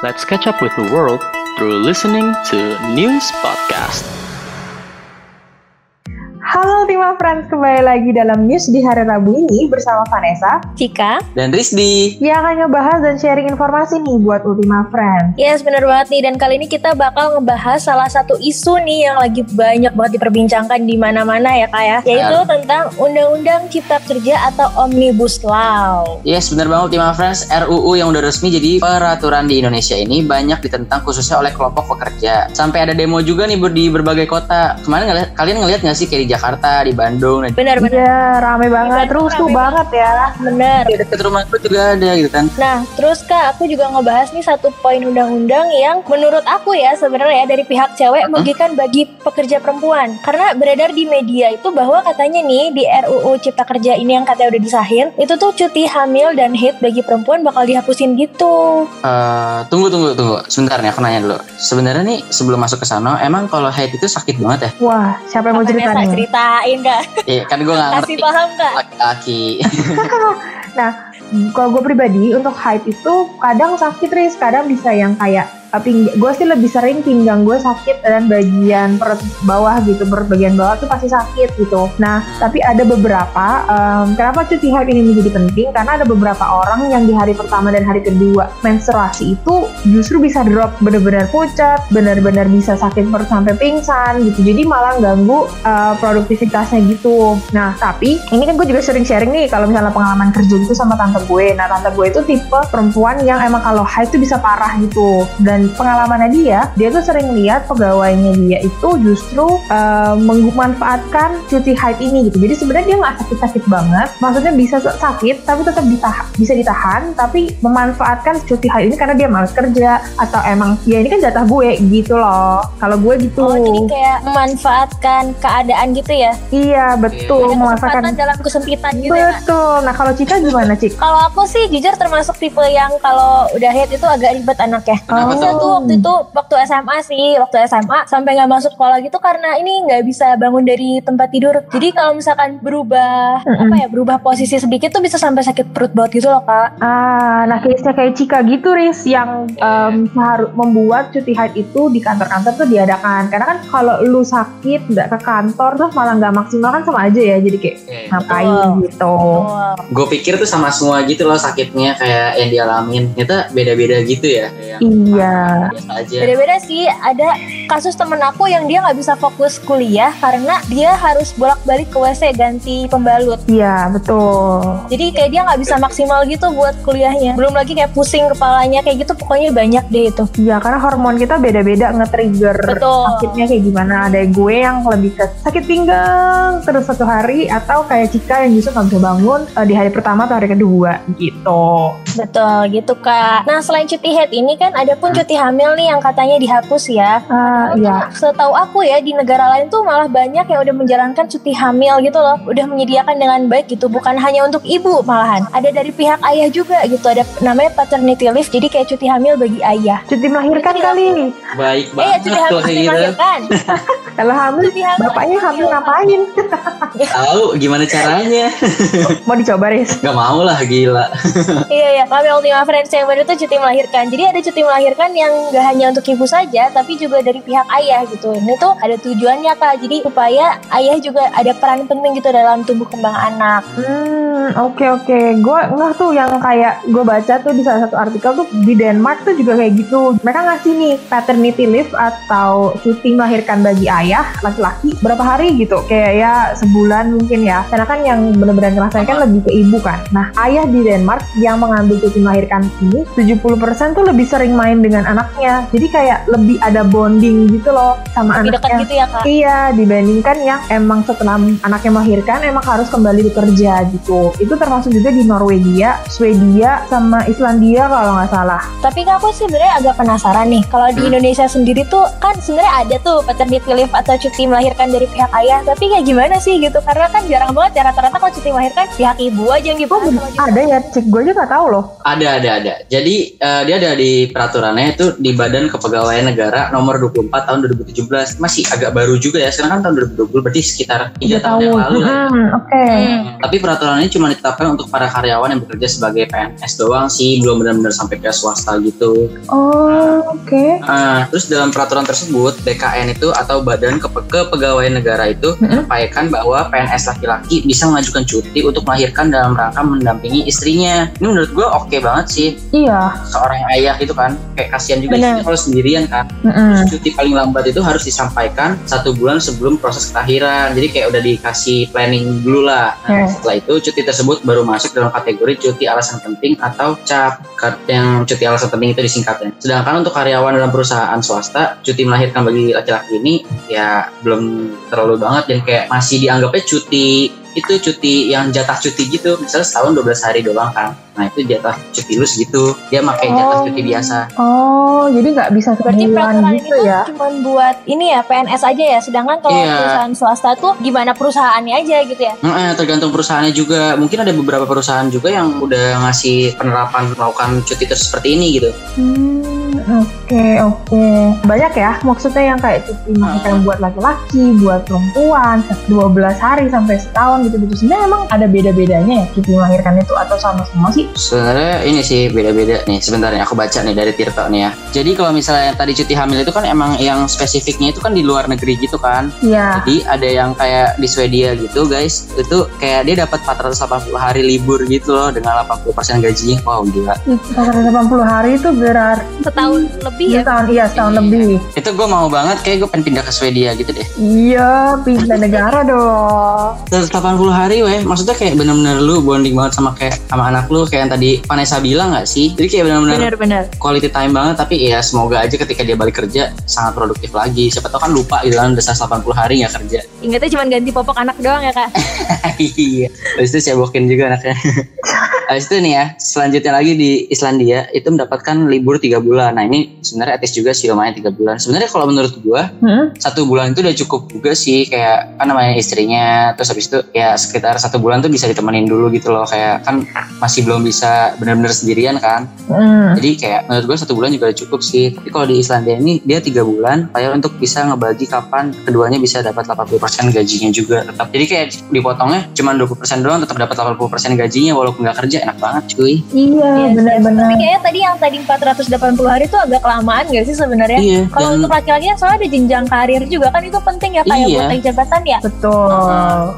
Let's catch up with the world through listening to News Podcast. Friends, kembali lagi dalam news di hari Rabu ini bersama Vanessa Cika. Dan Rizdi. yang akan ngebahas dan sharing informasi nih buat Ultima Friends. Yes, bener banget nih. Dan kali ini kita bakal ngebahas salah satu isu nih yang lagi banyak banget diperbincangkan di mana-mana ya kak ya. Yaitu Benar. tentang Undang-Undang Cipta Kerja atau Omnibus Law. Yes, benar banget Ultima Friends. RUU yang udah resmi jadi peraturan di Indonesia ini banyak ditentang khususnya oleh kelompok pekerja. Sampai ada demo juga nih di berbagai kota. Kemarin ngeliat, kalian ngeliat nggak sih kayak di Jakarta, di Bandung, dan Bener-bener. Iya, rame banget, Rame rusuh banget. banget ya. Bener. di dekat rumahku juga ada gitu kan. Nah, terus Kak, aku juga ngebahas nih satu poin undang-undang yang menurut aku ya sebenarnya dari pihak cewek merugikan bagi pekerja perempuan. Karena beredar di media itu bahwa katanya nih di RUU Cipta Kerja ini yang katanya udah disahin, itu tuh cuti hamil dan haid bagi perempuan bakal dihapusin gitu. Eh, tunggu, tunggu, tunggu. Sebentar nih, aku nanya dulu. Sebenarnya nih sebelum masuk ke sana, emang kalau haid itu sakit banget ya? Wah, siapa yang mau Apa cerita nih? ceritain Iya, kan gue nggak ngerti Kasih paham Kak? laki-laki. Kalau gue pribadi untuk height itu kadang sakit Riz, kadang bisa yang kayak gue sih lebih sering pinggang gue sakit dan bagian perut bawah gitu, perut bagian bawah tuh pasti sakit gitu. Nah, tapi ada beberapa em, kenapa cuti haid ini menjadi penting karena ada beberapa orang yang di hari pertama dan hari kedua menstruasi itu justru bisa drop benar-benar pucat, benar-benar bisa sakit perut sampai pingsan gitu. Jadi malah ganggu uh, produktivitasnya gitu. Nah, tapi ini kan gue juga sering sharing nih kalau misalnya pengalaman kerja gitu sama tante gue. Nah, tante gue itu tipe perempuan yang emang kalau haid itu bisa parah gitu. Dan pengalamannya dia, dia tuh sering lihat pegawainya dia itu justru uh, memanfaatkan cuti haid ini gitu. Jadi sebenarnya dia nggak sakit-sakit banget. Maksudnya bisa sakit tapi tetap ditahan, bisa ditahan tapi memanfaatkan cuti haid ini karena dia malas kerja atau emang ya ini kan jatah gue gitu loh. Kalau gue gitu. Oh, jadi kayak memanfaatkan keadaan gitu ya? Iya betul Ada memanfaatkan dalam kesempitan gitu ya? Betul. Nah kalau Cika gimana Cik? Kalau aku sih jujur termasuk tipe yang kalau udah head itu agak ribet anaknya. Kenapa Bisa tuh? tuh waktu itu waktu SMA sih, waktu SMA sampai nggak masuk sekolah gitu karena ini nggak bisa bangun dari tempat tidur. Jadi kalau misalkan berubah Mm-mm. apa ya, berubah posisi sedikit tuh bisa sampai sakit perut banget gitu loh kak. Ah, nah case-nya kayak Cika gitu Riz yang harus membuat cuti haid itu di kantor-kantor tuh diadakan. Karena kan kalau lu sakit nggak ke kantor terus malah nggak maksimal kan sama aja ya. Jadi kayak ngapain Betul. gitu. Oh. Gue pikir tuh sama semua gitu loh sakitnya kayak yang dialamin. Ternyata beda-beda gitu ya. Kayak Iya. Beda-beda sih, ada kasus temen aku yang dia nggak bisa fokus kuliah karena dia harus bolak-balik ke WC ganti pembalut. Iya betul. Jadi kayak dia nggak bisa maksimal gitu buat kuliahnya. Belum lagi kayak pusing kepalanya kayak gitu. Pokoknya banyak deh itu. Iya karena hormon kita beda-beda nge-trigger Betul. sakitnya kayak gimana. Ada gue yang lebih ke sakit pinggang terus satu hari atau kayak Cika yang justru nggak bisa bangun eh, di hari pertama atau hari kedua gitu. Betul gitu kak. Nah selain cuti head ini kan ada pun cuti hamil nih yang katanya dihapus ya. Ah iya. Setahu aku ya di negara lain tuh malah banyak yang udah menjalankan cuti hamil gitu loh. Udah menyediakan dengan baik gitu. Bukan hanya untuk ibu malahan. Ada dari pihak ayah juga gitu. Ada namanya paternity leave. Jadi kayak cuti hamil bagi ayah. Cuti melahirkan Itu kali. Baik Eh ya banget cuti tuh hamil cuti melahirkan. Kalau hamil, Cuti hamil. bapaknya hamil ngapain? Tahu gimana caranya? Mau dicoba, Riz? Gak mau lah gila. Iya ya, kami Ultima Friends yang baru tuh cuti melahirkan. Jadi ada cuti melahirkan yang gak hanya untuk ibu saja, tapi juga dari pihak ayah gitu. Ini tuh ada tujuannya kak. Jadi supaya ayah juga ada peran penting gitu dalam tumbuh kembang anak. Hmm, oke oke. Gue nggak tuh yang kayak gue baca tuh di salah satu artikel tuh di Denmark tuh juga kayak gitu. Mereka ngasih nih paternity leave atau cuti melahirkan bagi ayah laki-laki berapa hari gitu. Kayak ya sebulan mungkin ya. Karena kan yang benar-benar ngerasain kan lebih ke ibu kan. Nah, ayah di Denmark yang mengambil cuti melahirkan ini 70% tuh lebih sering main dengan anaknya. Jadi kayak lebih ada bonding gitu loh sama Lebih dekat anaknya. gitu ya kak. Iya, dibandingkan yang emang setelah anaknya melahirkan emang harus kembali bekerja gitu. Itu termasuk juga di Norwegia, Swedia, sama Islandia kalau nggak salah. Tapi kak aku sih sebenarnya agak penasaran nih. Kalau di Hmm. Indonesia sendiri tuh kan sebenarnya ada tuh paternity leave atau cuti melahirkan dari pihak ayah. Tapi kayak gimana sih gitu? Karena kan jarang banget ya rata-rata kalau cuti melahirkan pihak ibu aja yang Oh, dibahas. ada ya, cik gue aja nggak tahu loh. Ada, ada, ada. Jadi eh, dia ada di peraturannya itu di Badan Kepegawaian Negara nomor 24 tahun 2017. Masih agak baru juga ya. Sekarang kan tahun 2020 berarti sekitar 3 Tiga tahun yang lalu ya. Hmm, Oke. Hmm. Tapi peraturan ini cuma ditetapkan untuk para karyawan yang bekerja sebagai PNS doang sih, belum benar-benar sampai ke swasta gitu. Oh, oke. Nah, terus dalam peraturan tersebut, BKN itu atau Badan Kepe- Kepegawaian Negara itu Mm-mm. menyampaikan bahwa PNS laki-laki bisa mengajukan cuti untuk melahirkan dalam rangka mendampingi istrinya. Ini menurut gue oke banget sih, Iya. seorang ayah gitu kan, kayak kasihan juga istrinya kalau sendirian kan. Mm-mm. Cuti paling lambat itu harus disampaikan satu bulan sebelum proses kelahiran. Jadi kayak udah dikasih planning dulu lah. Nah, Oke. setelah itu cuti tersebut baru masuk dalam kategori cuti alasan penting atau CAP yang cuti alasan penting itu disingkatnya. Sedangkan untuk karyawan dalam perusahaan swasta, cuti melahirkan bagi laki-laki ini ya belum terlalu banget dan kayak masih dianggapnya cuti itu cuti yang jatah cuti gitu misalnya setahun 12 hari doang kan nah itu jatah cuti lu segitu dia pakai jatah Oh. cuti biasa Oh, jadi nggak bisa Berarti sebulan peraturan gitu tuh ya? cuma buat ini ya PNS aja ya. Sedangkan kalau Iya. perusahaan swasta tuh gimana perusahaannya aja gitu ya. Nah, eh, tergantung perusahaannya juga. Mungkin ada beberapa perusahaan juga yang udah ngasih penerapan melakukan cuti terus seperti ini gitu. Hmm, oke oke. Banyak ya, maksudnya yang kayak cuti melahirkan buat laki-laki, buat perempuan, 12 hari sampai setahun gitu-gitu. Sebenarnya emang ada beda-bedanya ya cuti melahirkan itu atau sama-sama sih? Sebenarnya ini sih beda-beda nih. Sebentar nih aku baca nih dari Tirto nih ya. Jadi kalau misalnya yang tadi cuti hamil itu kan emang yang spesifiknya itu kan di luar negeri gitu kan. Iya. Jadi ada yang kayak di Swedia gitu guys. Itu kayak dia dapat 480 hari libur gitu loh dengan 80% gajinya. Wow gila. 480 hari itu berarti Setahun lebih ya. setahun iya setahun Iya. lebih. Itu gue mau banget kayak gue pengen pindah ke Swedia gitu deh. Iya, pindah negara dong. 180 hari weh maksudnya kayak bener-bener lu bonding banget sama kayak sama anak lu kayak yang tadi Vanessa bilang gak sih jadi kayak bener-bener quality time banget tapi ya semoga aja ketika dia balik kerja sangat produktif lagi siapa tau kan lupa gitu kan udah 180 hari gak kerja Ingatnya cuma ganti popok anak doang ya kak. iya habis itu sebokin juga anaknya habis itu nih ya selanjutnya lagi di Islandia itu mendapatkan libur tiga bulan. Nah ini sebenarnya etis juga sih lumayan tiga bulan. Sebenarnya kalau menurut gua Hmm? satu bulan itu udah cukup juga sih kayak apa namanya istrinya. Terus habis itu ya sekitar satu bulan tuh bisa ditemenin dulu gitu loh. Kayak kan masih belum bisa benar-benar sendirian kan. Hmm. jadi kayak menurut gue satu bulan juga udah cukup sih. Tapi kalau di Islandia ini dia tiga bulan kayak untuk bisa ngebagi kapan keduanya bisa dapat 80% gajinya juga tetap. Jadi kayak dipotongnya cuma 20% doang tetap dapat 80% gajinya walaupun nggak kerja enak banget cuy Iya, Iya benar-benar. Tapi kayaknya tadi yang tadi 480 hari tuh agak kelamaan gak sih sebenarnya? iya Kalau dan untuk laki-laki kan soalnya ada jenjang karir juga kan itu penting ya kayak Iya. buat naik jabatan ya. Betul.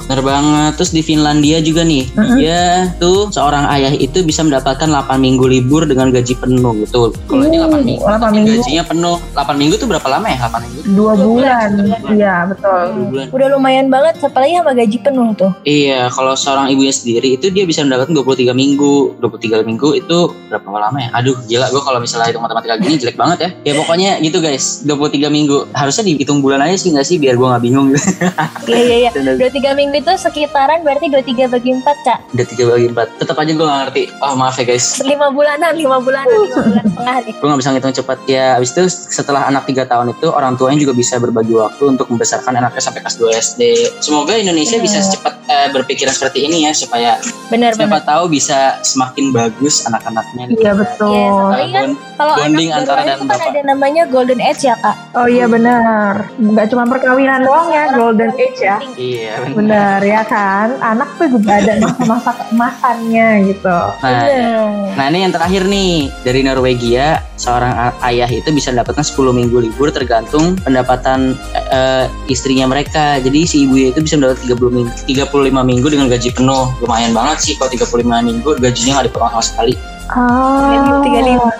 Bener banget. Terus di Finlandia juga nih, Mm-mm. dia tuh seorang ayah itu bisa mendapatkan 8 minggu libur dengan gaji penuh gitu. Kalau ini 8 Uh, minggu, 8 tapi minggu. gajinya penuh. 8 minggu tuh berapa lama ya? 8 minggu? Dua Dua bulan. bulan. Iya, betul. Dua bulan. Udah lumayan banget apalagi sama gaji penuh tuh. Iya, kalau seorang ibunya sendiri itu dia bisa mendapatkan 23 minggu. 23 minggu itu berapa lama ya? Aduh, gila gue kalau misalnya hitung matematika gini jelek banget ya. Ya pokoknya gitu guys, 23 minggu. Harusnya dihitung bulan aja sih nggak sih biar gue nggak bingung gitu. Iya iya iya. Dua tiga minggu itu sekitaran berarti dua tiga bagi empat cak. Udah 3 bagi 4. Tetap aja gue nggak ngerti. Oh maaf ya guys. Lima bulanan, lima bulanan, lima bulan setengah nih. gue nggak bisa ngitung cepat ya abis itu setelah anak tiga tahun itu orang tuanya juga bisa berbagi waktu untuk membesarkan anaknya sampai kelas 2 SD semoga Indonesia bisa secepat eh, berpikiran seperti ini ya supaya Benar siapa benar. tahu bisa semakin bagus anak-anaknya Iya, betul. Iya, kan kalau anak bonding baru antara dan kan bapak. ada namanya golden age ya kak. Oh iya benar. Nggak cuma perkawinan doang ya, golden age ya. iya benar Benar ya kan? Anak tuh juga ada masa-masa keemasannya gitu. nah, nah ini yang terakhir nih dari Norwegia seorang ayah itu bisa mendapatkan 10 minggu libur tergantung pendapatan eh, istrinya mereka jadi si ibu itu bisa mendapat 30 minggu, 35 minggu dengan gaji penuh lumayan banget sih kalau 35 minggu gajinya nggak dipotong sama sekali Ah. Tiga lima.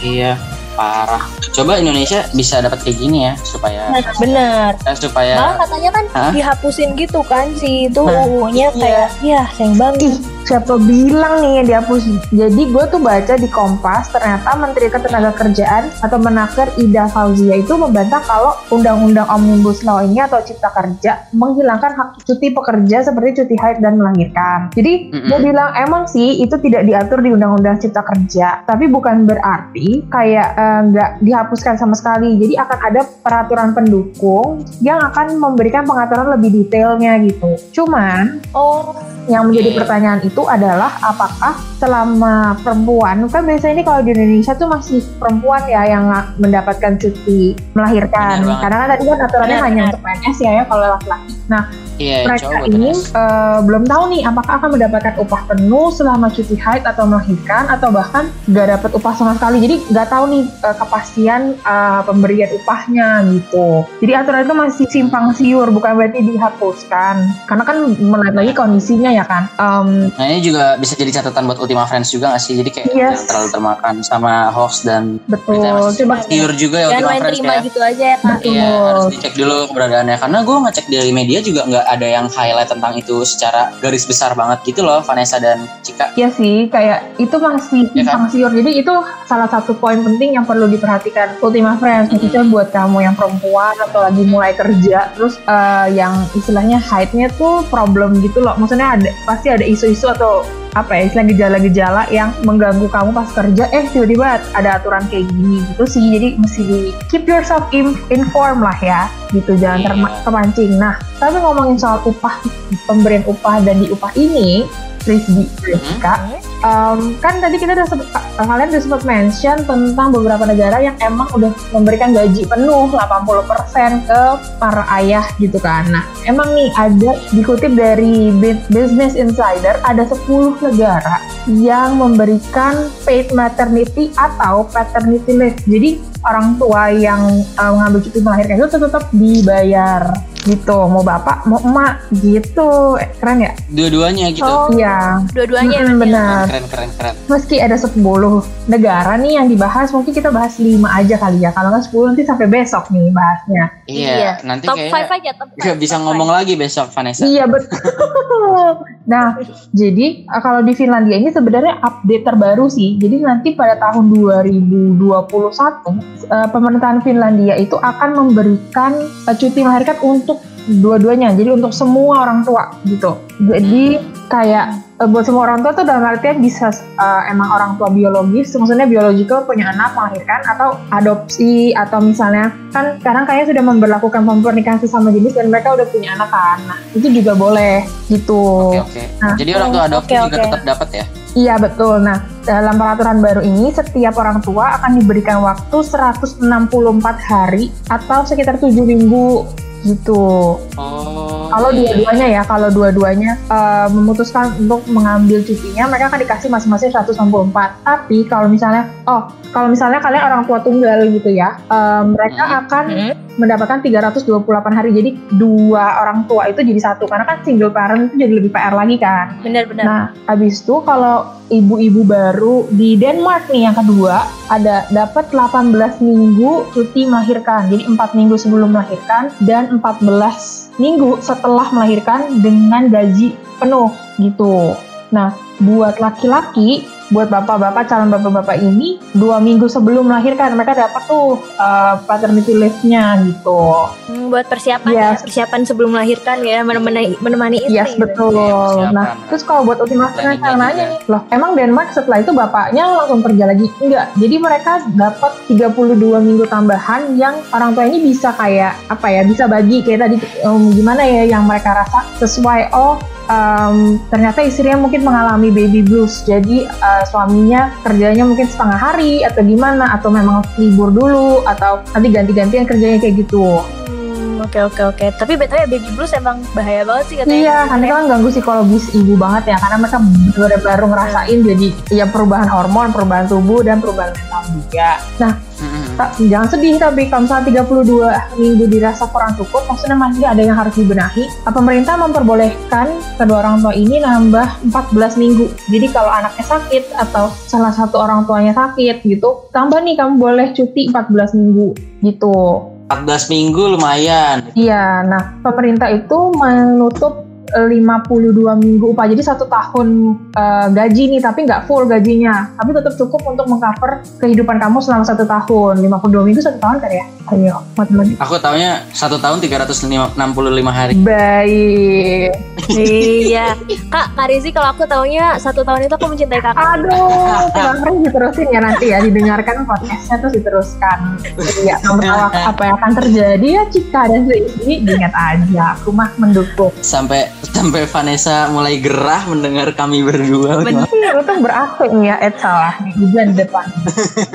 iya parah coba Indonesia bisa dapat kayak gini ya supaya Benar. eh, supaya Malah katanya kan Hah? dihapusin gitu kan si itu Nah, UU-nya iya. kayak ya sayang banget. Siapa bilang nih yang dihapus? Jadi gue tuh baca di Kompas ternyata Menteri Ketenagakerjaan atau Menaker Ida Fauzia itu membantah kalau undang-undang Omnibus Law ini atau Cipta Kerja menghilangkan hak cuti pekerja seperti cuti haid dan melahirkan. Jadi Mm-mm. dia bilang emang sih itu tidak diatur di Undang-Undang Cipta Kerja tapi bukan berarti kayak eh, nggak dihapuskan sama sekali. Jadi akan ada peraturan pendukung yang akan memberikan pengaturan lebih detailnya gitu. Cuman Oh, yang menjadi pertanyaan itu adalah apakah selama perempuan kan biasanya ini kalau di Indonesia tuh masih perempuan ya yang mendapatkan cuti melahirkan karena kan tadi kan aturannya Benar, hanya benar. untuk PNS ya, ya kalau laki-laki. Nah Iya, mereka cowok ini eh, belum tahu nih apakah akan mendapatkan upah penuh selama cuti haid atau melahirkan atau bahkan nggak dapat upah sama sekali. Jadi nggak tahu nih eh, kepastian eh, pemberian upahnya gitu. Jadi aturan itu masih simpang siur bukan berarti dihapuskan. Karena kan melihat lagi kondisinya ya kan. Em, Nah ini juga bisa jadi catatan buat Ultima Friends juga gak sih? Jadi kayak Yes. jangan terlalu termakan sama hoax dan betul. yang Coba Tiur juga ya dan Ultima main Friends terima ya. gitu aja ya. Betul. Iya harus dicek dulu keberadaannya karena gue ngecek dari media juga nggak ada yang highlight tentang itu secara garis besar banget gitu loh Vanessa dan Cika. Iya sih, kayak itu masih Iya simpang siur. Jadi itu salah satu poin penting yang perlu diperhatikan Ultima Friends, khususnya buat kamu yang perempuan atau lagi mulai kerja, terus eh, yang istilahnya haidnya tuh problem gitu loh. Maksudnya ada pasti ada isu-isu atau apa ya istilah gejala-gejala yang mengganggu kamu pas kerja eh tiba-tiba ada aturan kayak gini gitu sih. Jadi mesti di keep yourself in, informed lah ya gitu. Jangan Iya. terma- terpancing. Nah tapi ngomongin soal upah pemberian upah dan di upah ini Rizky, Rizka, Em, kan tadi kita udah sempet, kalian udah sempat mention tentang beberapa negara yang emang udah memberikan gaji penuh 80% ke para ayah gitu kan. Nah, emang nih ada dikutip dari Bu- Business Insider ada 10 negara yang memberikan paid maternity atau paternity leave. Jadi orang tua yang eh, mengambil cuti melahirkan itu tetap dibayar gitu. Mau bapak, mau emak gitu. Eh, Keren ya? Dua-duanya gitu. Oh, Iya. dua-duanya Mm, ya. benar Keren keren keren. meski ada 10 negara nih yang dibahas, mungkin kita bahas 5 aja kali ya. Kalau nggak 10 nanti sampai besok nih bahasnya. Iya, nanti Top 5 kayaknya aja, top 5. nggak bisa ngomong lagi besok Vanessa. Iya betul. nah, jadi eh, kalau di Finlandia ini sebenarnya update terbaru sih. Jadi nanti pada tahun 2021 eh, pemerintahan Finlandia itu akan memberikan eh, cuti melahirkan untuk dua-duanya. Jadi untuk semua orang tua gitu. Jadi kayak eh, buat semua orang tua tuh dalam artian bisa eh, emang orang tua biologis, maksudnya biological punya anak melahirkan atau adopsi atau misalnya kan sekarang kayaknya sudah memperlakukan pernikahan sesama jenis dan mereka udah punya anak kan. Nah, itu juga boleh gitu. Oke oke. Nah, Jadi orang tua adopsi oke, juga oke. tetap dapat ya. Iya betul. Nah, dalam peraturan baru ini setiap orang tua akan diberikan waktu 164 hari atau sekitar 7 minggu gitu. Oh. Kalau dua-duanya ya, kalau dua-duanya eh, memutuskan untuk mengambil cutinya, mereka akan dikasih masing-masing 164. Tapi kalau misalnya, oh, kalau misalnya kalian orang tua tunggal gitu ya, eh, mereka Hmm. akan Hmm. Mendapatkan 328 hari. Jadi dua orang tua itu jadi satu, karena kan single parent itu jadi lebih PR lagi kan. Benar-benar. Nah, habis itu kalau ibu-ibu baru di Denmark nih yang kedua ada dapat 18 minggu cuti melahirkan. Jadi 4 minggu sebelum melahirkan dan 14 minggu setelah melahirkan dengan gaji penuh gitu. Nah, buat laki-laki, buat bapak-bapak calon bapak-bapak ini dua minggu sebelum melahirkan mereka dapat tuh uh, paternity leave-nya gitu. Hmm, buat persiapan Yes. ya, persiapan sebelum melahirkan ya, menemani menemani istri. Yes, betul. Iya, persiapan. Nah, terus kalau buat ultimasi Planningnya yang nanya juga. nih, loh emang Denmark setelah itu bapaknya langsung kerja lagi? Enggak. Jadi mereka dapat 32 minggu tambahan yang orang tua ini bisa kayak apa ya, bisa bagi kayak tadi em, gimana ya yang mereka rasa sesuai oh em, ternyata istrinya mungkin mengalami baby blues. Jadi eh, suaminya kerjanya mungkin setengah hari atau gimana atau memang libur dulu atau nanti ganti-gantian kerjanya kayak gitu. Hmm, Oke oke oke. Tapi btw baby blues emang bahaya banget sih katanya. Iya, karena itu kan ganggu psikologis ibu banget ya, karena mereka baru baru ngerasain jadi ya perubahan hormon, perubahan tubuh dan perubahan mental juga. Nah, Mm-mm. Jangan sedih tapi kalau misalnya 32 minggu dirasa kurang cukup, maksudnya masih ada yang harus dibenahi. Nah, Pemerintah memperbolehkan kedua orang tua ini nambah 14 minggu. Jadi kalau anaknya sakit atau salah satu orang tuanya sakit gitu, tambah nih kamu boleh cuti 14 minggu gitu. 14 minggu lumayan. Iya, nah pemerintah itu menutup 52 minggu upah. Jadi satu tahun eh, gaji nih, tapi nggak full gajinya. Tapi tetap cukup untuk mengcover kehidupan kamu selama satu tahun. 52 minggu satu tahun kan ya? Ayo, matematika. Aku taunya satu tahun 365 hari. Baik. iya. Kak, Rizky kalau aku taunya satu tahun itu aku mencintai kakak. Aduh, kemarin diterusin ya nanti ya didengarkan podcastnya terus diteruskan. Jadi ya kamu tahu apa yang akan terjadi ya Cika dan Rizky diingat aja. Aku mah mendukung. Sampai sampai Vanessa mulai gerah mendengar kami berdua. Bener. Lu tuh ya Ed salah nih hujan di depan.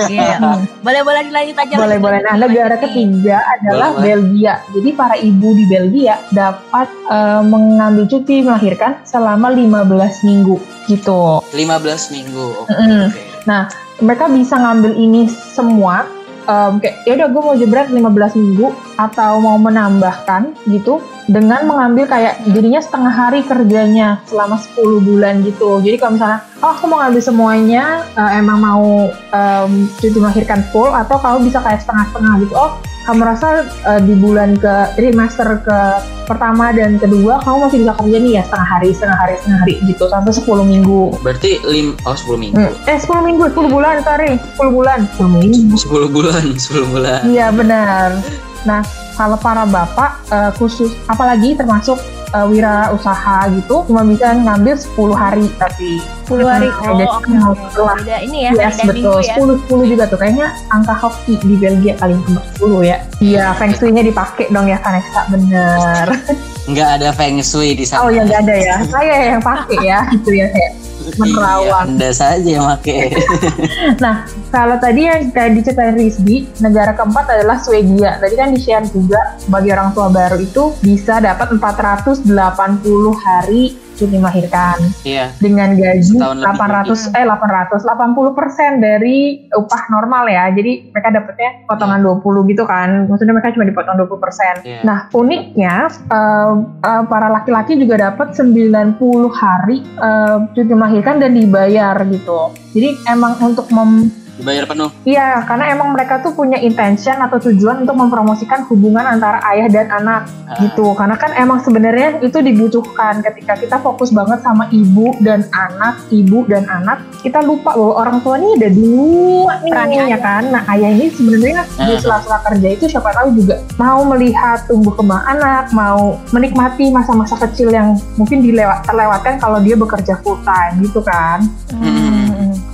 Iya. Boleh-boleh dilanjut aja. Boleh boleh. Nah negara ketiga adalah Boleh, Belgia. Jadi para ibu di Belgia dapat eh, mengambil cuti melahirkan selama 15 minggu gitu. 15 minggu. Nah, mereka bisa ngambil ini semua em, kayak ya udah gue mau jebret 15 minggu atau mau menambahkan gitu dengan mengambil kayak jadinya setengah hari kerjanya selama 10 bulan gitu. Jadi kalau misalnya oh aku mau ngambil semuanya eh, emang mau em, cuti melahirkan full atau kamu bisa kayak setengah-setengah gitu. Oh, kamu rasa eh, di bulan ke trimester ke pertama dan kedua kamu masih bisa kerja nih ya setengah hari, setengah hari, setengah hari gitu sampai 10 minggu. Berarti lim oh 10 minggu. Hmm. Eh 10 minggu, 10 bulan, sorry 10 bulan 10 minggu 10 bulan, 10 bulan. Iya benar Nah kalau para bapak eh, khusus Apalagi termasuk eh, wira usaha gitu Cuma bisa ngambil 10 hari Tapi 10 hari. Hmm, Oh, jadi oke. setelah Beda ini ya, Yes minggu betul, ya. 10 10 juga tuh kayaknya angka hoki di Belgia kali nomor 10 ya. Iya, feng shui-nya dipakai dong ya Vanessa, bener. Nggak ada feng shui di sana. Oh ya nggak ada ya, saya yang pakai ya, gitu ya kayak menerawang. Iya, anda saja yang pakai. Nah, kalau tadi yang kayak diceritain Rizky, negara keempat adalah Swedia. Tadi kan di-share juga bagi orang tua baru itu bisa dapat 480 hari cuti melahirkan Iya. dengan gaji Setahun lebih. 800 eh 800 80 persen dari upah normal ya. Jadi mereka dapetnya potongan 20 gitu kan. Maksudnya mereka cuma dipotong 20 persen. Iya. Nah uniknya eh, eh, para laki-laki juga dapat 90 hari eh, cuti melahirkan dan dibayar gitu. Jadi emang untuk mem Dibayar penuh. Iya, karena emang mereka tuh punya intention atau tujuan untuk mempromosikan hubungan antara ayah dan anak Ah. gitu. Karena kan emang sebenarnya itu dibutuhkan ketika kita fokus banget sama ibu dan anak, ibu dan anak, kita lupa bahwa orang tua ini ada dua Perannya ya kan. Nah, ayah ini sebenarnya di Ah. sela-sela kerja itu siapa tahu juga mau melihat tumbuh kembang anak, mau menikmati masa-masa kecil yang mungkin dilewat terlewatkan kalau dia bekerja full time gitu kan. Hmm.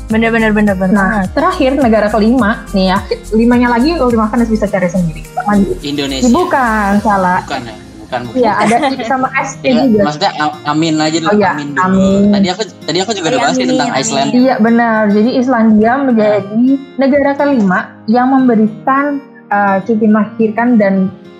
Bener bener bener bener. Nah, terakhir negara kelima nih ya, limanya lagi kalau dimakan bisa cari sendiri. Lanjut. Indonesia. Bukan salah. Bukan ya. Bukan. bukan. Iya ada sama S Ya, juga. maksudnya amin aja dulu, Oh iya, amin dulu. amin. Tadi aku tadi aku juga udah Iya, bahas amin, tentang amin. Iceland. Iya benar. Jadi Islandia menjadi negara kelima yang memberikan uh, cuti melahirkan dan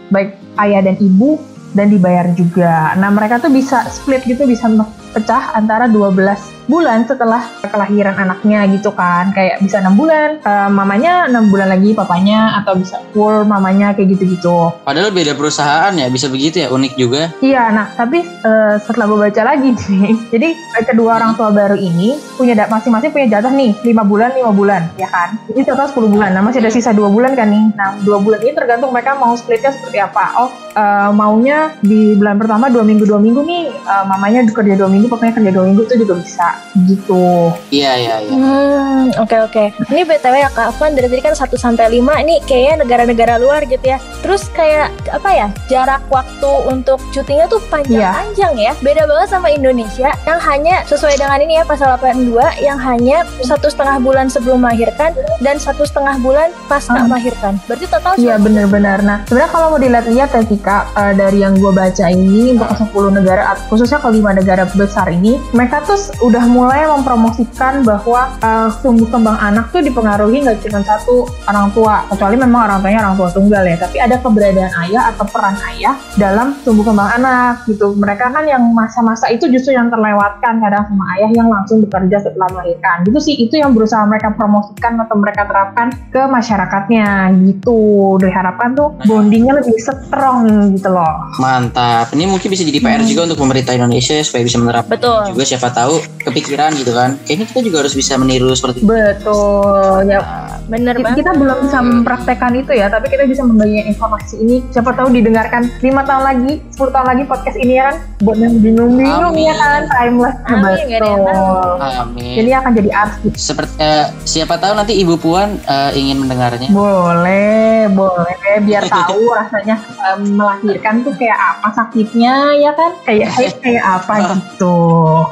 baik ayah dan ibu dan dibayar juga. Nah mereka tuh bisa split gitu bisa pecah antara 12 bulan setelah kelahiran anaknya gitu kan kayak bisa enam bulan eh, mamanya enam bulan lagi papanya atau bisa full mamanya kayak gitu-gitu Padahal beda perusahaan ya, bisa begitu ya, unik juga. Iya, nah tapi eh, setelah gue baca lagi nih, jadi eh, kedua orang tua baru ini punya masing-masing punya jatah nih, lima bulan, lima bulan, ya kan? Jadi total 10 bulan, nah masih ada sisa dua bulan kan nih. Nah dua bulan ini tergantung mereka mau splitnya seperti apa. Oh, eh, maunya di bulan pertama dua minggu dua minggu nih, eh, mamanya kerja dua minggu, papanya kerja dua minggu itu juga bisa, gitu. Iya, iya, iya. Hmm, oke oke. Ini BTW ya Kak Afwan dari tadi kan 1 sampai 5 ini kayaknya negara-negara luar gitu ya. Terus kayak apa ya? Jarak waktu untuk cutinya tuh panjang-panjang ya. Beda banget sama Indonesia yang hanya sesuai dengan ini ya pasal 82 yang hanya satu setengah bulan sebelum melahirkan dan satu setengah bulan pasca Hmm. melahirkan. Berarti total Iya benar-benar. Nah sebenarnya kalau mau dilihat-lihat ya Tika eh, dari yang gue baca ini untuk ke 10 negara khususnya kelima negara besar ini mereka tuh udah mulai mempromosikan bahwa eh, tumbuh kembang anak tuh dipengaruhi nggak cuma satu orang tua kecuali memang orang tuanya orang tua tunggal ya tapi ada keberadaan ayah atau peran ayah dalam tumbuh kembang anak gitu. Mereka kan yang masa-masa itu justru yang terlewatkan kadang sama ayah yang langsung bekerja setelah melahirkan. Gitu sih itu yang berusaha mereka promosikan atau mereka terapkan ke masyarakatnya gitu. Diharapkan tuh bondingnya lebih strong gitu loh. Mantap. Ini mungkin bisa jadi PR juga untuk pemerintah Indonesia ya, supaya bisa menerapkan Betul. juga siapa tahu pikiran gitu kan. Kayaknya kita juga harus bisa meniru seperti itu. Betul. Ya, Bener kita, banget. kita belum bisa mempraktekkan itu ya, tapi kita bisa membagikan informasi ini. Siapa tahu didengarkan 5 tahun lagi, 10 tahun lagi podcast ini ya kan, buat yang bingung-bingung ya kan, timeless. Amin, Betul. Amin. Jadi akan jadi arsip. Seperti eh, siapa tahu nanti Ibu Puan eh, ingin mendengarnya. Boleh, boleh. Biar tahu rasanya em, melahirkan tuh kayak apa sakitnya ya kan? Kayak kayak, kayak apa gitu.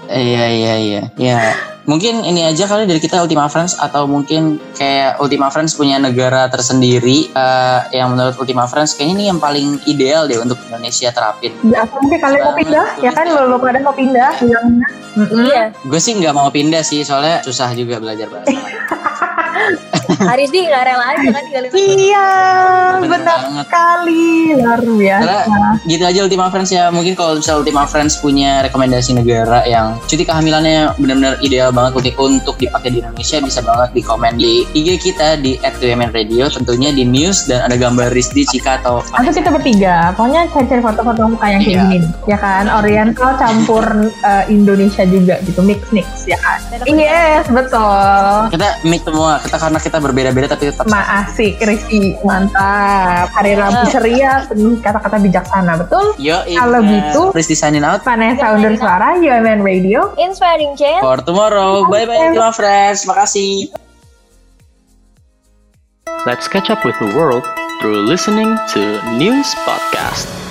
Iya iya iya. Ya. Mungkin ini aja kali dari kita Ultima Friends atau mungkin kayak Ultima Friends punya negara tersendiri eh, yang menurut Ultima Friends kayaknya ini yang paling ideal deh untuk Indonesia terapin. Ya, mungkin kalian mau pindah, ya kan? Lo, lo pada mau pindah, bilang Iya. Gue sih nggak mau pindah sih soalnya susah juga belajar bahasa. Harisdi nggak rela aja kan tinggalin aku. Iya, benar banget. sekali, luar biasa. Karena gitu aja Ultima Friends ya. Mungkin kalau misalnya Ultima Friends punya rekomendasi negara yang cuti kehamilannya benar-benar ideal banget untuk, untuk dipakai di Indonesia bisa banget di komen di IG kita di @wmn Radio tentunya di news dan ada gambar Rizdi Cika atau Atau kita bertiga, pokoknya cari-cari foto-foto muka yang kayak Iya. gini, ya kan? Oriental campur eh, Indonesia juga gitu, mix-mix, ya kan? Yes, betul. kita meet semua kita karena kita berbeda-beda tapi tetap Ma asik, Rizky, mantap. Hari Rabu ceria, penuh kata-kata bijaksana, betul? Yo, Kalau gitu, Rizdi signing out Vanessa undur suara, UMN Radio. Inspiring change. for tomorrow. Bye bye Ultima Friends. Makasih. Let's catch up with the world through listening to News Podcast.